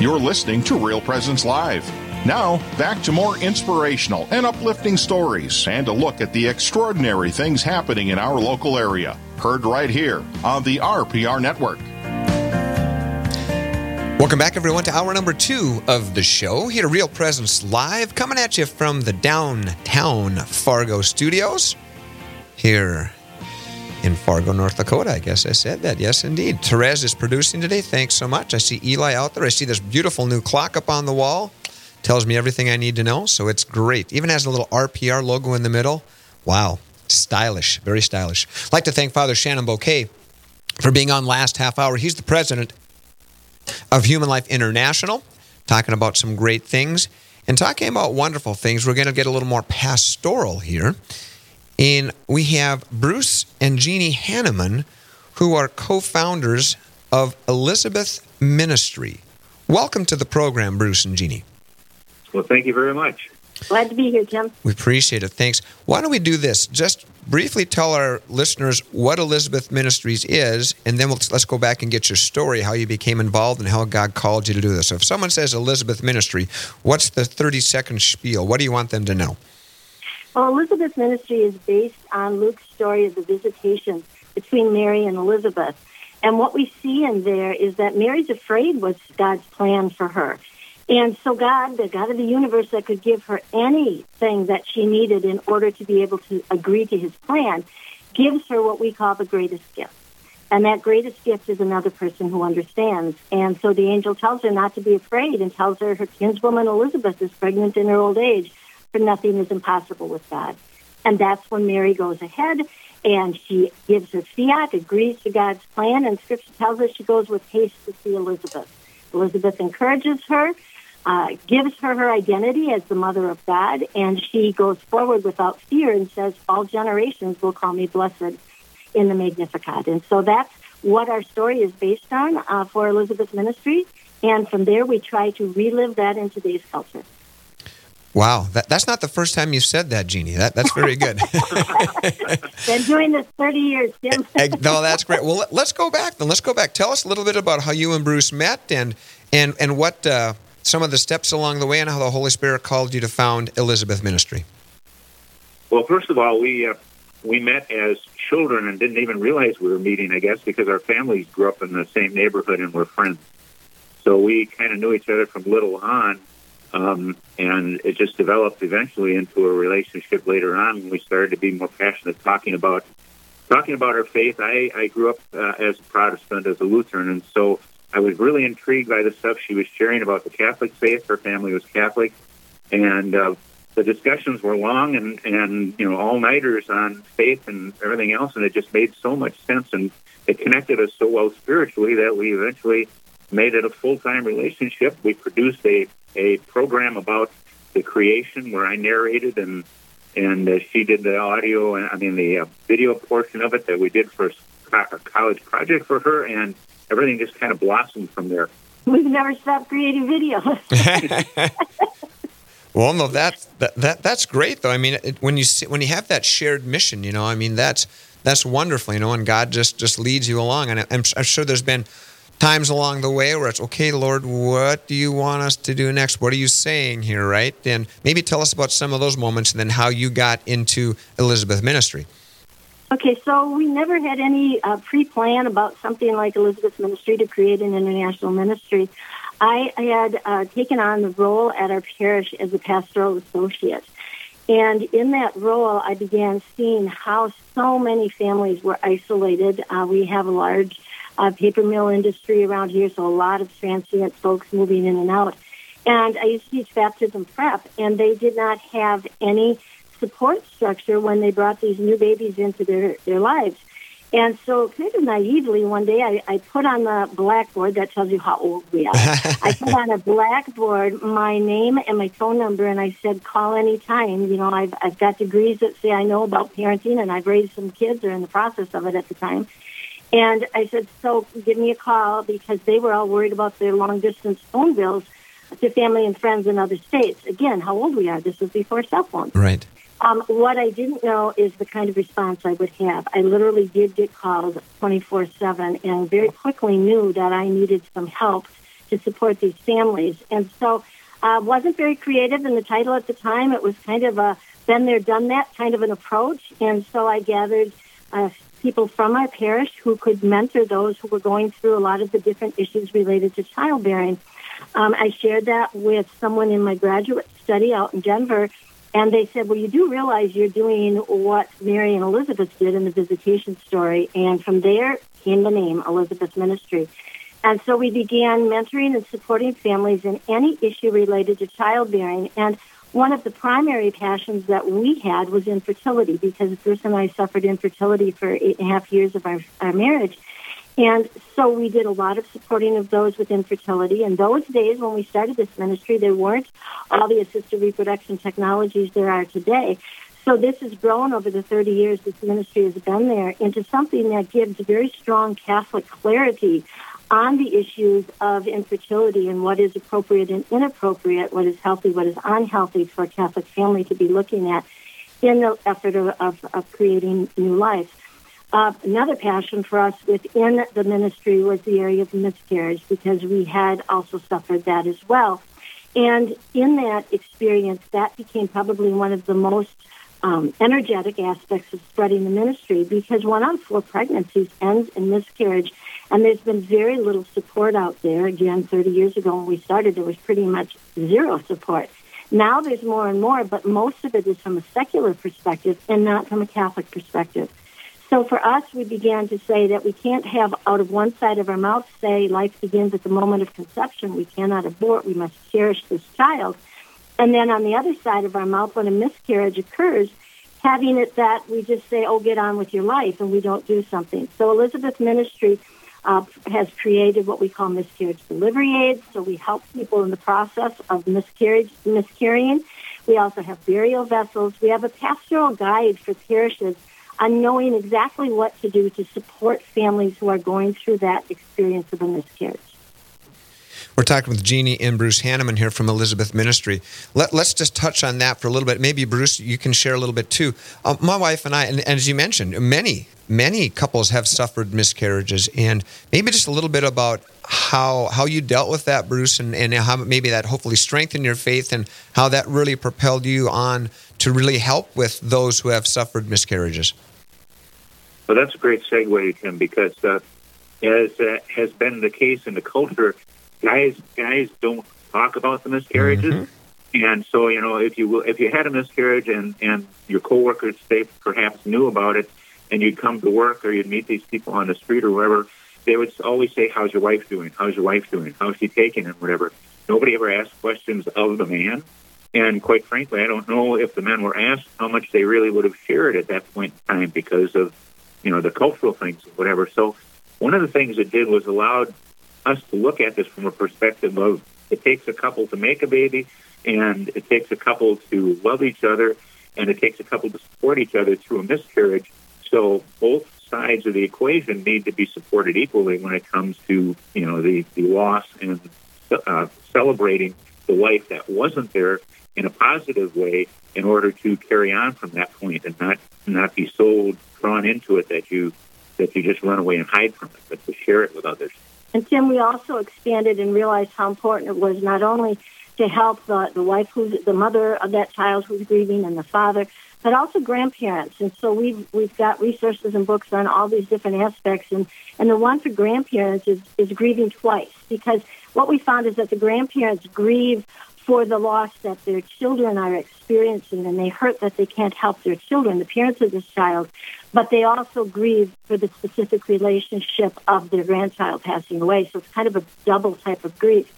You're listening to Real Presence Live. Now, back to more inspirational and uplifting stories and a look at the extraordinary things happening in our local area. Heard right here on the RPR Network. Welcome back, everyone, to hour number two of the show. Here at Real Presence Live, coming at you from the downtown Fargo studios. Here in Fargo, North Dakota. I guess I said that. Yes, indeed. Therese is producing today. Thanks so much. I see Eli out there. I see this beautiful new clock up on the wall. Tells me everything I need to know. So it's great. Even has a little RPR logo in the middle. Wow. Stylish. Very stylish. I'd like to thank Father Shenan Boquet for being on last half hour. He's the president of Human Life International, talking about some great things and talking about wonderful things. We're going to get a little more pastoral here. And we have Bruce and Jeannie Hannemann, who are co founders of Elizabeth Ministry. Welcome to the program, Bruce and Jeannie. Well, thank you very much. Glad to be here, Tim. We appreciate it. Thanks. Why don't we do this? Just briefly tell our listeners what Elizabeth Ministries is, and then we'll, let's go back and get your story, how you became involved, and how God called you to do this. So if someone says Elizabeth Ministry, what's the 30 second spiel? What do you want them to know? Well, Elizabeth's ministry is based on Luke's story of the visitation between Mary and Elizabeth. And what we see in there is that Mary's afraid was God's plan for her. And so God, the God of the universe that could give her anything that she needed in order to be able to agree to his plan, gives her what we call the greatest gift. And that greatest gift is another person who understands. And so the angel tells her not to be afraid and tells her her kinswoman Elizabeth is pregnant in her old age for nothing is impossible with God. And that's when Mary goes ahead and she gives her fiat, agrees to God's plan, and Scripture tells us she goes with haste to see Elizabeth. Elizabeth encourages her, uh, gives her her identity as the mother of God, and she goes forward without fear and says, All generations will call me blessed in the Magnificat. And so that's what our story is based on uh, for Elizabeth's ministry. And from there, we try to relive that in today's culture. Wow, that, that's not the first time you've said that, Jeannie. That, that's very good. Been doing this 30 years, Tim. no, that's great. Well, let, us go back then. Let's go back. Tell us a little bit about how you and Bruce met and and and what uh, some of the steps along the way and how the Holy Spirit called you to found Elizabeth Ministry. Well, first of all, we uh, we met as children and didn't even realize we were meeting. I guess because our families grew up in the same neighborhood and were friends, so we kind of knew each other from little on um, and it just developed eventually into a relationship later on when we started to be more passionate talking about talking about our faith. I, I grew up uh, as a Protestant, as a Lutheran, and so I was really intrigued by the stuff she was sharing about the Catholic faith. Her family was Catholic, and uh, the discussions were long and and you know all nighters on faith and everything else, and it just made so much sense and it connected us so well spiritually that we eventually made it a full time relationship. We produced a a program about the creation where I narrated and and uh, she did the audio and I mean the uh, video portion of it that we did for a college project for her, and everything just kind of blossomed from there. We've never stopped creating videos. well, no, that, that that that's great though. I mean, it, when you see, when you have that shared mission, you know, I mean that's that's wonderful, you know, and God just just leads you along, and I'm, I'm sure there's been times along the way where it's okay lord what do you want us to do next? What are you saying here? Right? And maybe tell us about some of those moments and then how you got into elizabeth ministry. Okay so we never had any uh, pre-plan about something like elizabeth ministry to create an international ministry. I had uh, taken on the role at our parish as a pastoral associate. And in that role, I began seeing how so many families were isolated. Uh, we have a large uh, paper mill industry around here, so a lot of transient folks moving in and out. And I used to teach baptism prep, and they did not have any support structure when they brought these new babies into their, their lives. And so, kind of naively, one day I, I put on the blackboard that tells you how old we are. I put on a blackboard my name and my phone number, and I said, "Call anytime." You know, I've I've got degrees that say I know about parenting, and I've raised some kids, or in the process of it at the time. And I said, so give me a call because they were all worried about their long distance phone bills to family and friends in other states. Again, how old we are. This was before cell phones. Right. Um, what I didn't know is the kind of response I would have. I literally did get called 24 7 and very quickly knew that I needed some help to support these families. And so, uh, wasn't very creative in the title at the time. It was kind of a been there, done that kind of an approach. And so I gathered uh, people from our parish who could mentor those who were going through a lot of the different issues related to childbearing. Um, I shared that with someone in my graduate study out in Denver, and they said, Well, you do realize you're doing what Mary and Elizabeth did in the visitation story. And from there came the name Elizabeth Ministry. And so we began mentoring and supporting families in any issue related to childbearing. And one of the primary passions that we had was infertility because Bruce and I suffered infertility for eight and a half years of our, our marriage. And so we did a lot of supporting of those with infertility. In those days, when we started this ministry, there weren't all the assisted reproduction technologies there are today. So this has grown over the 30 years this ministry has been there into something that gives very strong Catholic clarity on the issues of infertility and what is appropriate and inappropriate, what is healthy, what is unhealthy for a Catholic family to be looking at in the effort of, of, of creating new life. Uh, another passion for us within the ministry was the area of miscarriage because we had also suffered that as well. And in that experience, that became probably one of the most um, energetic aspects of spreading the ministry because one out of four pregnancies ends in miscarriage. And there's been very little support out there. Again, 30 years ago when we started, there was pretty much zero support. Now there's more and more, but most of it is from a secular perspective and not from a Catholic perspective. So for us, we began to say that we can't have out of one side of our mouth say life begins at the moment of conception. We cannot abort. We must cherish this child. And then on the other side of our mouth, when a miscarriage occurs, having it that we just say, oh, get on with your life, and we don't do something. So Elizabeth Ministry uh, has created what we call miscarriage delivery aids. So we help people in the process of miscarriage, miscarrying. We also have burial vessels. We have a pastoral guide for parishes on knowing exactly what to do to support families who are going through that experience of a miscarriage. We're talking with Jeannie and Bruce Hannemann here from Elizabeth Ministry. Let, us just touch on that for a little bit. Maybe, Bruce, you can share a little bit too. Uh, my wife and I, and, and as you mentioned, many, many couples have suffered miscarriages, and maybe just a little bit about how how you dealt with that, Bruce, and, and how maybe that hopefully strengthened your faith and how that really propelled you on to really help with those who have suffered miscarriages. Well, that's a great segue, Tim, because uh, as uh, has been the case in the culture, guys guys don't talk about the miscarriages. Mm-hmm. And so, you know, if you if you had a miscarriage and and your coworkers they perhaps knew about it, and you'd come to work or you'd meet these people on the street or wherever, they would always say, "How's your wife doing? How's your wife doing? How's she taking it? Whatever." Nobody ever asked questions of the man, and quite frankly, I don't know if the men were asked how much they really would have shared at that point in time because of you know, the cultural things, or whatever. So one of the things it did was allowed us to look at this from a perspective of it takes a couple to make a baby, and it takes a couple to love each other, and it takes a couple to support each other through a miscarriage. So both sides of the equation need to be supported equally when it comes to you know the the loss and uh, celebrating the life that wasn't there in a positive way in order to carry on from that point and not not be so drawn into it that you that you just run away and hide from it, but to share it with others. And Tim, we also expanded and realized how important it was not only to help the, the wife who's the mother of that child who's grieving and the father, but also grandparents. And so we've we've got resources and books on all these different aspects. And and the one for grandparents is is grieving twice because what we found is that the grandparents grieve for the loss that their children are experiencing and they hurt that they can't help their children, the parents of this child, but they also grieve for the specific relationship of their grandchild passing away. So it's kind of a double type of grief.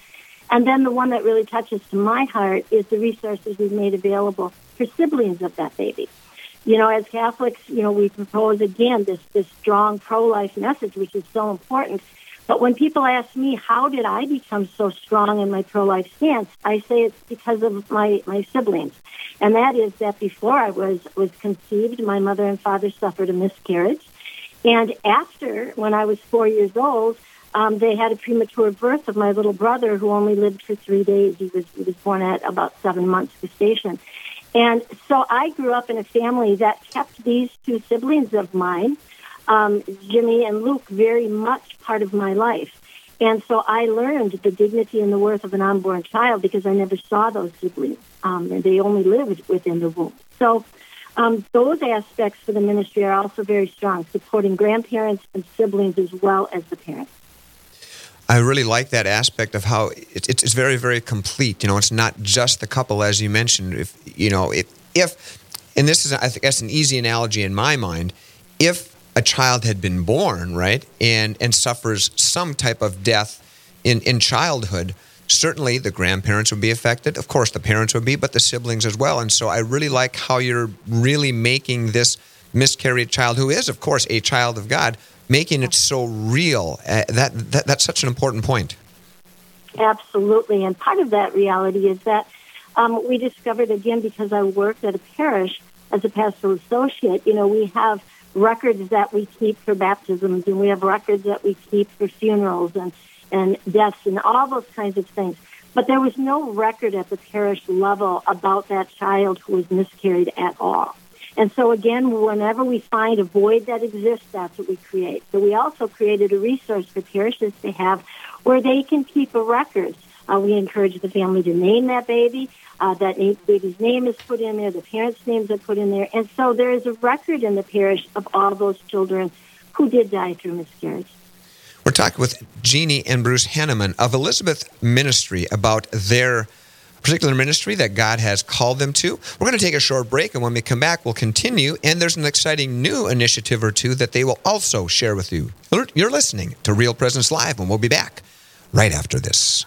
And then the one that really touches to my heart is the resources we've made available for siblings of that baby. You know, as Catholics, you know, we propose again this, this strong pro-life message, which is so important but when people ask me, how did I become so strong in my pro-life stance, I say it's because of my, my siblings. And that is that before I was, was conceived, my mother and father suffered a miscarriage. And after, when I was four years old, um, they had a premature birth of my little brother who only lived for three days. He was, he was born at about seven months gestation. And so I grew up in a family that kept these two siblings of mine um, Jimmy and Luke very much part of my life. And so I learned the dignity and the worth of an unborn child because I never saw those siblings. Um, and they only lived within the womb. So um, those aspects for the ministry are also very strong, supporting grandparents and siblings as well as the parents. I really like that aspect of how it, it's very, very complete. You know, it's not just the couple, as you mentioned. If you know, if, if and this is, I that's an easy analogy in my mind. If a child had been born, right, and and suffers some type of death in in childhood, certainly the grandparents would be affected. Of course, the parents would be, but the siblings as well. And so, I really like how you're really making this miscarried child, who is, of course, a child of God, making it so real. Uh, that, that that's such an important point. Absolutely, and part of that reality is that um, we discovered again because I worked at a parish as a pastoral associate. You know, we have records that we keep for baptisms, and we have records that we keep for funerals and and deaths and all those kinds of things. But there was no record at the parish level about that child who was miscarried at all. And so again, whenever we find a void that exists, that's what we create. So we also created a resource for parishes to have where they can keep a record. Uh, we encourage the family to name that baby. Uh, that baby's name is put in there, the parents' names are put in there. And so there is a record in the parish of all those children who did die through miscarriage. We're talking with Jeannie and Bruce Hannemann of Elizabeth Ministry about their particular ministry that God has called them to. We're going to take a short break, and when we come back, we'll continue. And there's an exciting new initiative or two that they will also share with you. You're listening to Real Presence Live, and we'll be back right after this.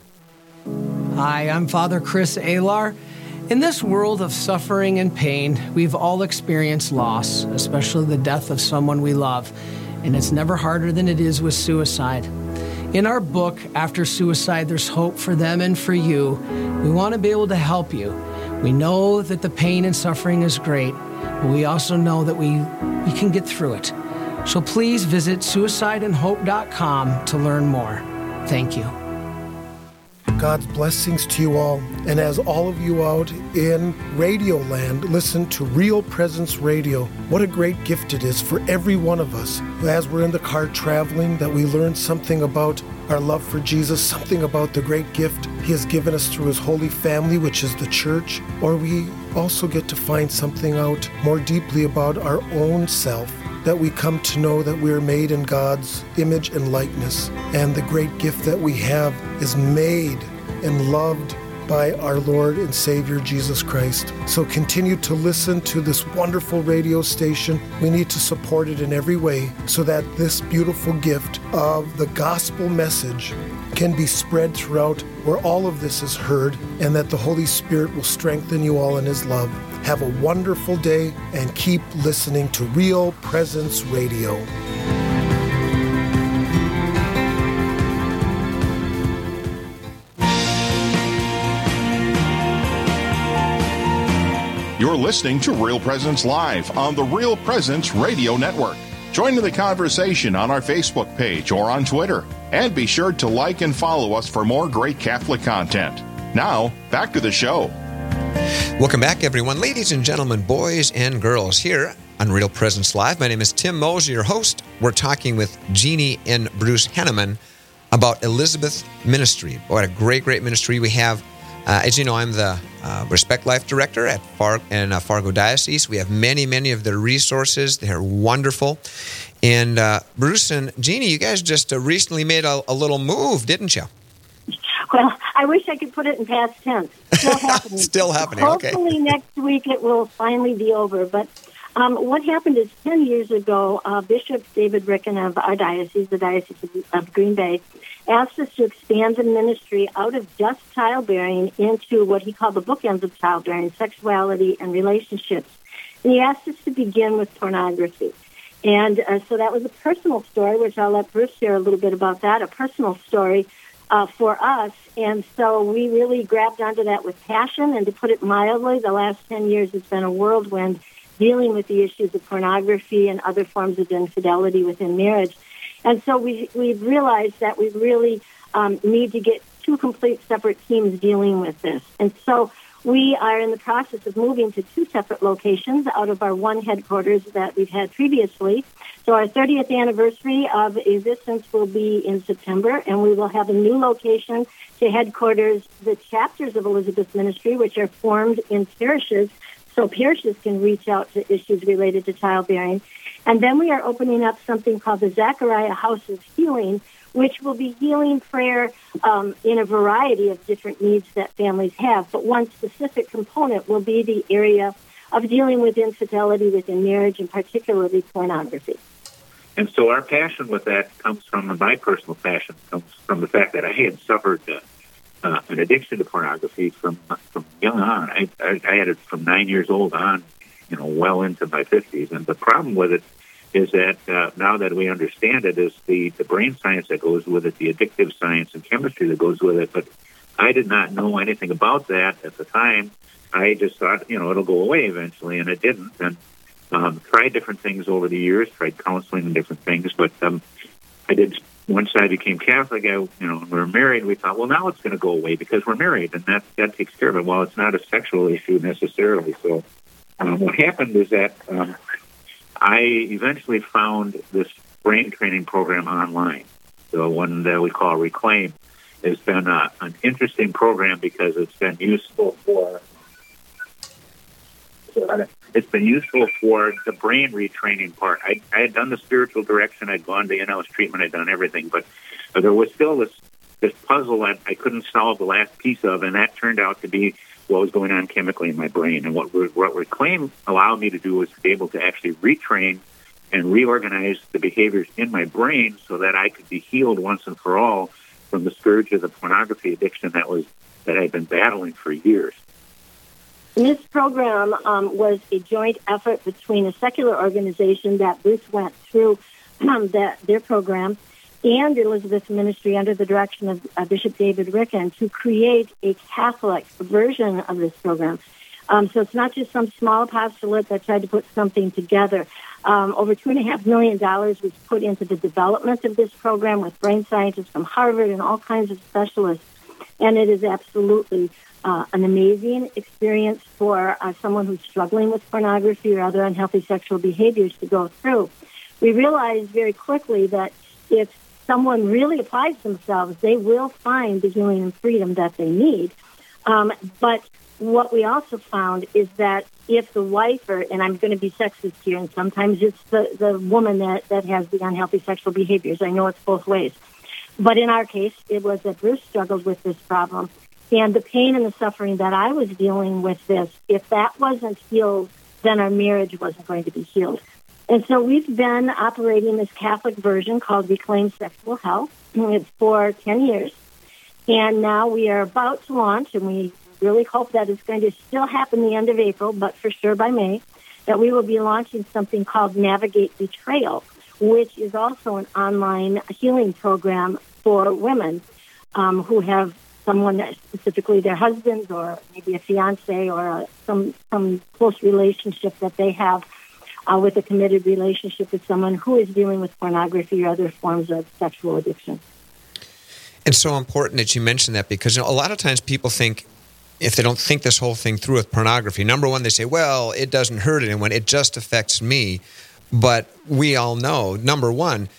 Hi, I'm Father Chris Alar. In this world of suffering and pain, we've all experienced loss, especially the death of someone we love, and it's never harder than it is with suicide. In our book, After Suicide, There's Hope for Them and for You, we want to be able to help you. We know that the pain and suffering is great, but we also know that we, we can get through it. So please visit suicideandhope.com to learn more. Thank you. God's blessings to you all. And as all of you out in Radio Land listen to Real Presence Radio, what a great gift it is for every one of us. As we're in the car traveling, that we learn something about our love for Jesus, something about the great gift He has given us through His holy family, which is the church, or we also get to find something out more deeply about our own self that we come to know that we are made in God's image and likeness. And the great gift that we have is made and loved by our Lord and Savior Jesus Christ. So continue to listen to this wonderful radio station. We need to support it in every way so that this beautiful gift of the gospel message can be spread throughout where all of this is heard and that the Holy Spirit will strengthen you all in His love. Have a wonderful day and keep listening to Real Presence Radio. You're listening to Real Presence Live on the Real Presence Radio Network. Join in the conversation on our Facebook page or on Twitter. And be sure to like and follow us for more great Catholic content. Now, back to the show. Welcome back, everyone. Ladies and gentlemen, boys and girls, here on Real Presence Live. My name is Tim Mose, your host. We're talking with Jeannie and Bruce Hannemann about Elizabeth Ministry. What a great, great ministry we have uh, as you know, I'm the uh, Respect Life Director at Far- in, uh, Fargo Diocese. We have many, many of their resources. They're wonderful. And uh, Bruce and Jeannie, you guys just uh, recently made a, a, little move, didn't you? Well, I wish I could put it in past tense. Still happening. Still happening. Hopefully okay. next week it will finally be over. But Um, what happened is 10 years ago, uh, Bishop David Ricken of our diocese, the Diocese of Green Bay, asked us to expand the ministry out of just childbearing into what he called the bookends of childbearing, sexuality and relationships. And he asked us to begin with pornography. And uh, so that was a personal story, which I'll let Bruce share a little bit about that, a personal story uh, for us. And so we really grabbed onto that with passion. And to put it mildly, the last 10 years has been a whirlwind dealing with the issues of pornography and other forms of infidelity within marriage. And so we, we've realized that we really um, need to get two complete separate teams dealing with this. And so we are in the process of moving to two separate locations out of our one headquarters that we've had previously. So our 30th anniversary of existence will be in September, and we will have a new location to headquarters the chapters of Elizabeth Ministry, which are formed in parishes, so parishes can reach out to issues related to childbearing. And then we are opening up something called the Zachariah House of Healing, which will be healing prayer um, in a variety of different needs that families have. But one specific component will be the area of dealing with infidelity within marriage and particularly pornography. And so our passion with that comes from my personal passion comes from the fact that I had suffered uh, uh, an addiction to pornography from from young on. I, I, I had it from nine years old on, you know, well into my fifties. And the problem with it is that uh, now that we understand it, is the, the brain science that goes with it, the addictive science and chemistry that goes with it. But I did not know anything about that at the time. I just thought, you know, it'll go away eventually, and it didn't. And um, tried different things over the years, tried counseling and different things, but um, I did. Once I became Catholic, I, you know, we were married, we thought, well, now it's going to go away because we're married, and that that takes care of it. Well, it's not a sexual issue necessarily. So, um, what happened is that um, I eventually found this brain training program online, the one that we call Reclaim. It's been a, uh, an interesting program because it's been useful for it's been useful for the brain retraining part. I, I had done the spiritual direction, I'd gone to in-house treatment, I'd done everything, but, there was still this this puzzle that I couldn't solve the last piece of, and that turned out to be what was going on chemically in my brain. And what, what Reclaim allowed me to do was to be able to actually retrain and reorganize the behaviors in my brain so that I could be healed once and for all from the scourge of the pornography addiction that was that I'd been battling for years. This program um, was a joint effort between a secular organization that Bruce went through that their program and Elizabeth Ministry under the direction of uh, Bishop David Ricken to create a Catholic version of this program. Um, so it's not just some small apostolate that tried to put something together. Um, over two and a half million dollars was put into the development of this program with brain scientists from Harvard and all kinds of specialists, and it is absolutely uh, an amazing experience for uh, someone who's struggling with pornography or other unhealthy sexual behaviors to go through. We realized very quickly that if someone really applies themselves, they will find the healing and freedom that they need. Um, but what we also found is that if the wife, or, and I'm going to be sexist here, and sometimes it's the, the woman that, that has the unhealthy sexual behaviors. I know it's both ways. But in our case, it was that Bruce struggled with this problem. And the pain and the suffering that I was dealing with this, if that wasn't healed, then our marriage wasn't going to be healed. And so we've been operating this Catholic version called Reclaim Sexual Health for 10 years. And now we are about to launch, and we really hope that it's going to still happen the end of April, but for sure by May, that we will be launching something called Navigate Betrayal, which is also an online healing program for women um, who have someone specifically their husbands or maybe a fiance or a, some some close relationship that they have uh, with a committed relationship with someone who is dealing with pornography or other forms of sexual addiction. It's so important that you mention that because you know, a lot of times people think if they don't think this whole thing through with pornography, number one, they say, well, it doesn't hurt anyone, it just affects me. But we all know, number one,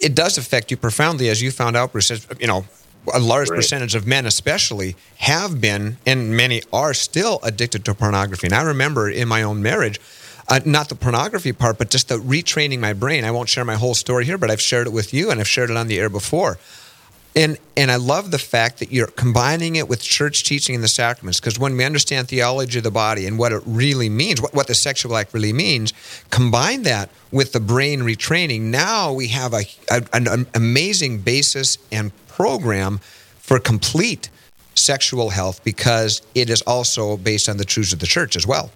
it does affect you profoundly, as you found out, Bruce. You know, a large right. percentage of men, especially, have been, and many are still addicted to pornography. And I remember in my own marriage, uh, not the pornography part, but just the retraining my brain. I won't share my whole story here, but I've shared it with you and I've shared it on the air before. And and I love the fact that you're combining it with church teaching and the sacraments because when we understand theology of the body and what it really means, what, what the sexual act really means, combine that with the brain retraining. Now we have a, a an, an amazing basis and program for complete sexual health because it is also based on the truths of the church as well.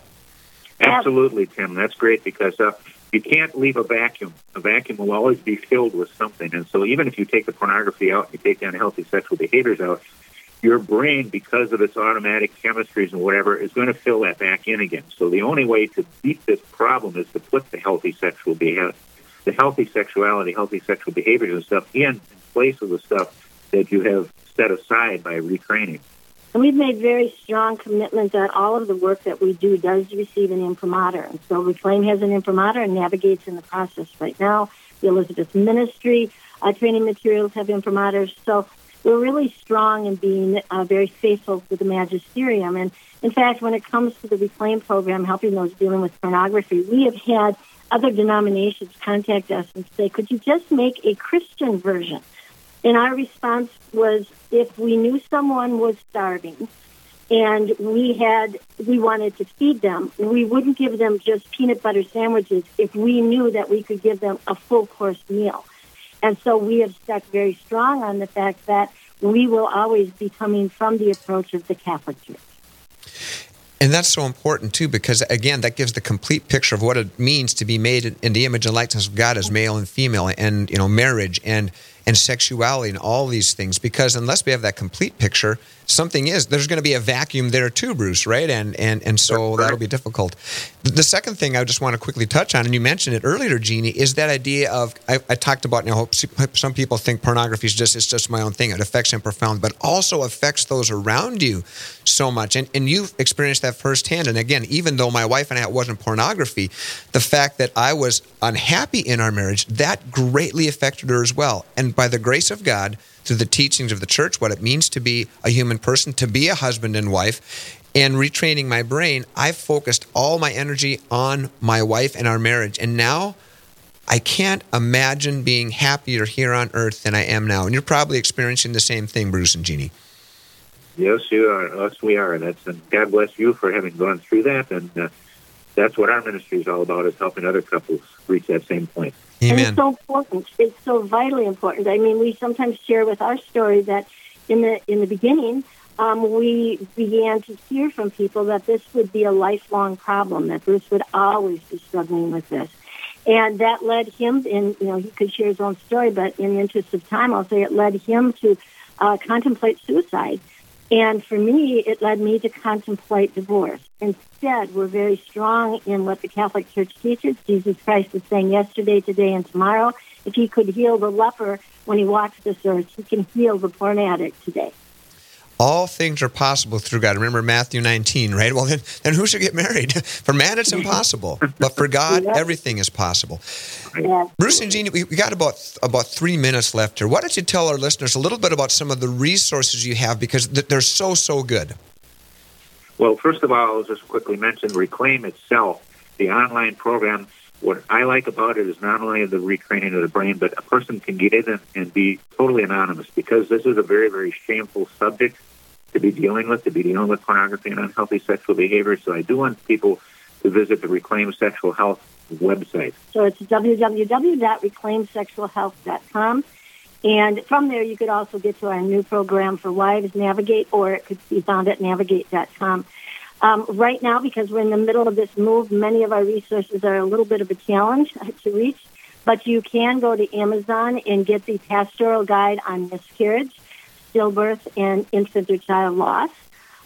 Absolutely, Tim. That's great because uh, you can't leave a vacuum. A vacuum will always be filled with something. And so even if you take the pornography out, and you take the unhealthy sexual behaviors out, your brain, because of its automatic chemistries and whatever, is going to fill that back in again. So the only way to beat this problem is to put the healthy sexual behavior, the healthy sexuality, healthy sexual behaviors and stuff in, in place of the stuff that you have set aside by retraining. And we've made very strong commitment that all of the work that we do does receive an imprimatur. And so Reclaim has an imprimatur and navigates in the process right now. The Elizabeth Ministry uh, training materials have imprimaturs. So we're really strong in being uh, very faithful to the magisterium. And in fact, when it comes to the Reclaim program, helping those dealing with pornography, we have had other denominations contact us and say, could you just make a Christian version? And our response was if we knew someone was starving and we had we wanted to feed them, we wouldn't give them just peanut butter sandwiches if we knew that we could give them a full course meal. And so we have stuck very strong on the fact that we will always be coming from the approach of the Catholic Church. And that's so important too, because again, that gives the complete picture of what it means to be made in the image and likeness of God as male and female, and you know, marriage and and sexuality and all these things. Because unless we have that complete picture, something is there's going to be a vacuum there too, Bruce, right? And and and so that'll be difficult. The second thing I just want to quickly touch on, and you mentioned it earlier, Jeannie, is that idea of I, I talked about. You know, some people think pornography is just it's just my own thing. It affects them profound, but also affects those around you so much. And and you've experienced that firsthand. And again, even though my wife and I it wasn't pornography, the fact that I was unhappy in our marriage that greatly affected her as well. And by the grace of God through the teachings of the church, what it means to be a human person, to be a husband and wife, and retraining my brain, I've focused all my energy on my wife and our marriage. And now I can't imagine being happier here on earth than I am now. And you're probably experiencing the same thing, Bruce and Jeannie. Yes, you are. Us, we are. That's and God bless you for having gone through that. And uh, that's what our ministry is all about: is helping other couples reach that same point. Amen. And it's so important. It's so vitally important. I mean, we sometimes share with our story that in the in the beginning, um, we began to hear from people that this would be a lifelong problem. That Bruce would always be struggling with this, and that led him. In you know, he could share his own story, but in the interest of time, I'll say it led him to uh, contemplate suicide. And for me, it led me to contemplate divorce. Instead, we're very strong in what the Catholic Church teaches. Jesus Christ is saying yesterday, today, and tomorrow. If he could heal the leper when he walks this earth, he can heal the porn addict today all things are possible through God. Remember Matthew 19, right? Well, then, then who should get married? for man, it's impossible, but for God, everything is possible. Bruce and Jeannie, we got about about three minutes left here. Why don't you tell our listeners a little bit about some of the resources you have because they're so so good. Well, first of all, I'll just quickly mention Reclaim itself, the online program. What I like about it is not only the retraining of the brain, but a person can get in and be totally anonymous because this is a very, very shameful subject be dealing with, to be dealing with pornography and unhealthy sexual behavior. So I do want people to visit the Reclaim Sexual Health website. So it's www.reclaimsexualhealth.com. And from there, you could also get to our new program for wives, Navigate, or it could be found at navigate.com. Um, right now, because we're in the middle of this move, many of our resources are a little bit of a challenge to reach. But you can go to Amazon and get the pastoral guide on miscarriage stillbirth and infant or child loss.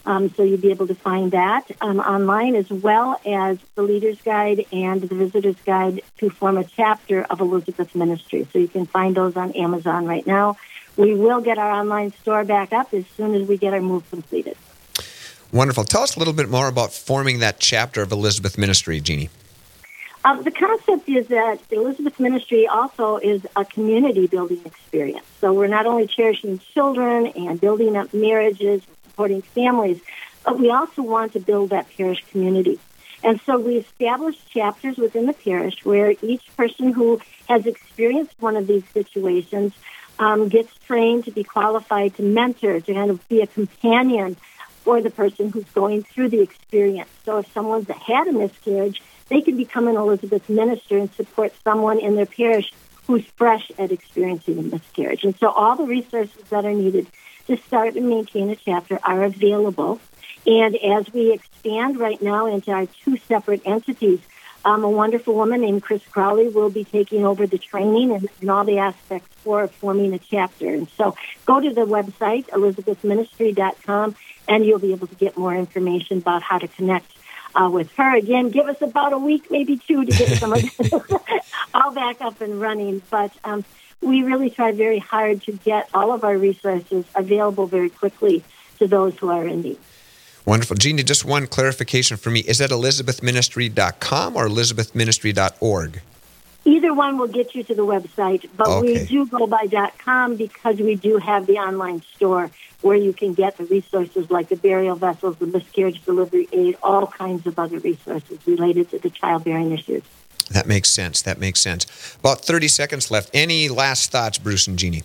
Um, so you'll be able to find that um, online as well as the Leader's Guide and the Visitor's Guide to form a chapter of Elizabeth Ministry. So you can find those on Amazon right now. We will get our online store back up as soon as we get our move completed. Wonderful. Tell us a little bit more about forming that chapter of Elizabeth Ministry, Jeannie. Um, the concept is that Elizabeth Ministry also is a community building experience. So we're not only cherishing children and building up marriages, supporting families, but we also want to build that parish community. And so we established chapters within the parish where each person who has experienced one of these situations um, gets trained to be qualified to mentor, to kind of be a companion for the person who's going through the experience. So if someone's had a miscarriage, they can become an Elizabeth minister and support someone in their parish who's fresh at experiencing a miscarriage. And so all the resources that are needed to start and maintain a chapter are available. And as we expand right now into our two separate entities, um, a wonderful woman named Chris Crowley will be taking over the training and, and, all the aspects for forming a chapter. And so go to the website, elizabethministry.com, and you'll be able to get more information about how to connect uh, with her. Again, give us about a week, maybe two, to get some of all back up and running. But um, we really try very hard to get all of our resources available very quickly to those who are in need. Wonderful. Jeannie, just one clarification for me. Is that elizabethministry.com or elizabethministry.org? Either one will get you to the website, but okay. we do go by dot .com because we do have the online store where you can get the resources like the burial vessels, the miscarriage delivery aid, all kinds of other resources related to the childbearing issues. That makes sense. That makes sense. About 30 seconds left. Any last thoughts, Bruce and Jeannie?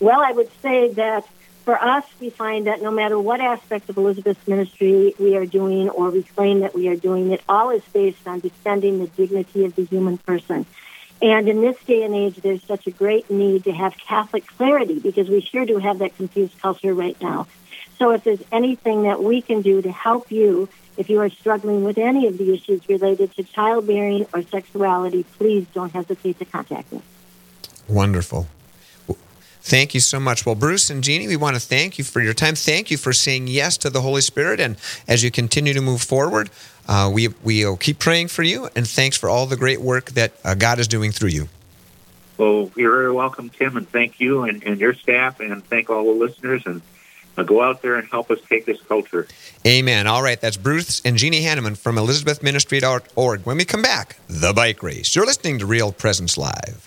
Well, I would say that for us, we find that no matter what aspect of Elizabeth's ministry we are doing or we claim that we are doing, it all is based on defending the dignity of the human person. And in this day and age, there's such a great need to have Catholic clarity because we sure do have that confused culture right now. So if there's anything that we can do to help you, if you are struggling with any of the issues related to childbearing or sexuality, please don't hesitate to contact me. Wonderful. Thank you so much. Well, Bruce and Jeannie, we want to thank you for your time. Thank you for saying yes to the Holy Spirit. And as you continue to move forward, uh, we, we'll keep praying for you. And thanks for all the great work that uh, God is doing through you. Well, you're very welcome, Tim, and thank you and, and your staff, and thank all the listeners. And uh, go out there and help us take this culture. Amen. All right, that's Bruce and Jeannie Hannemann from ElizabethMinistry.org. When we come back, the bike race. You're listening to Real Presence Live.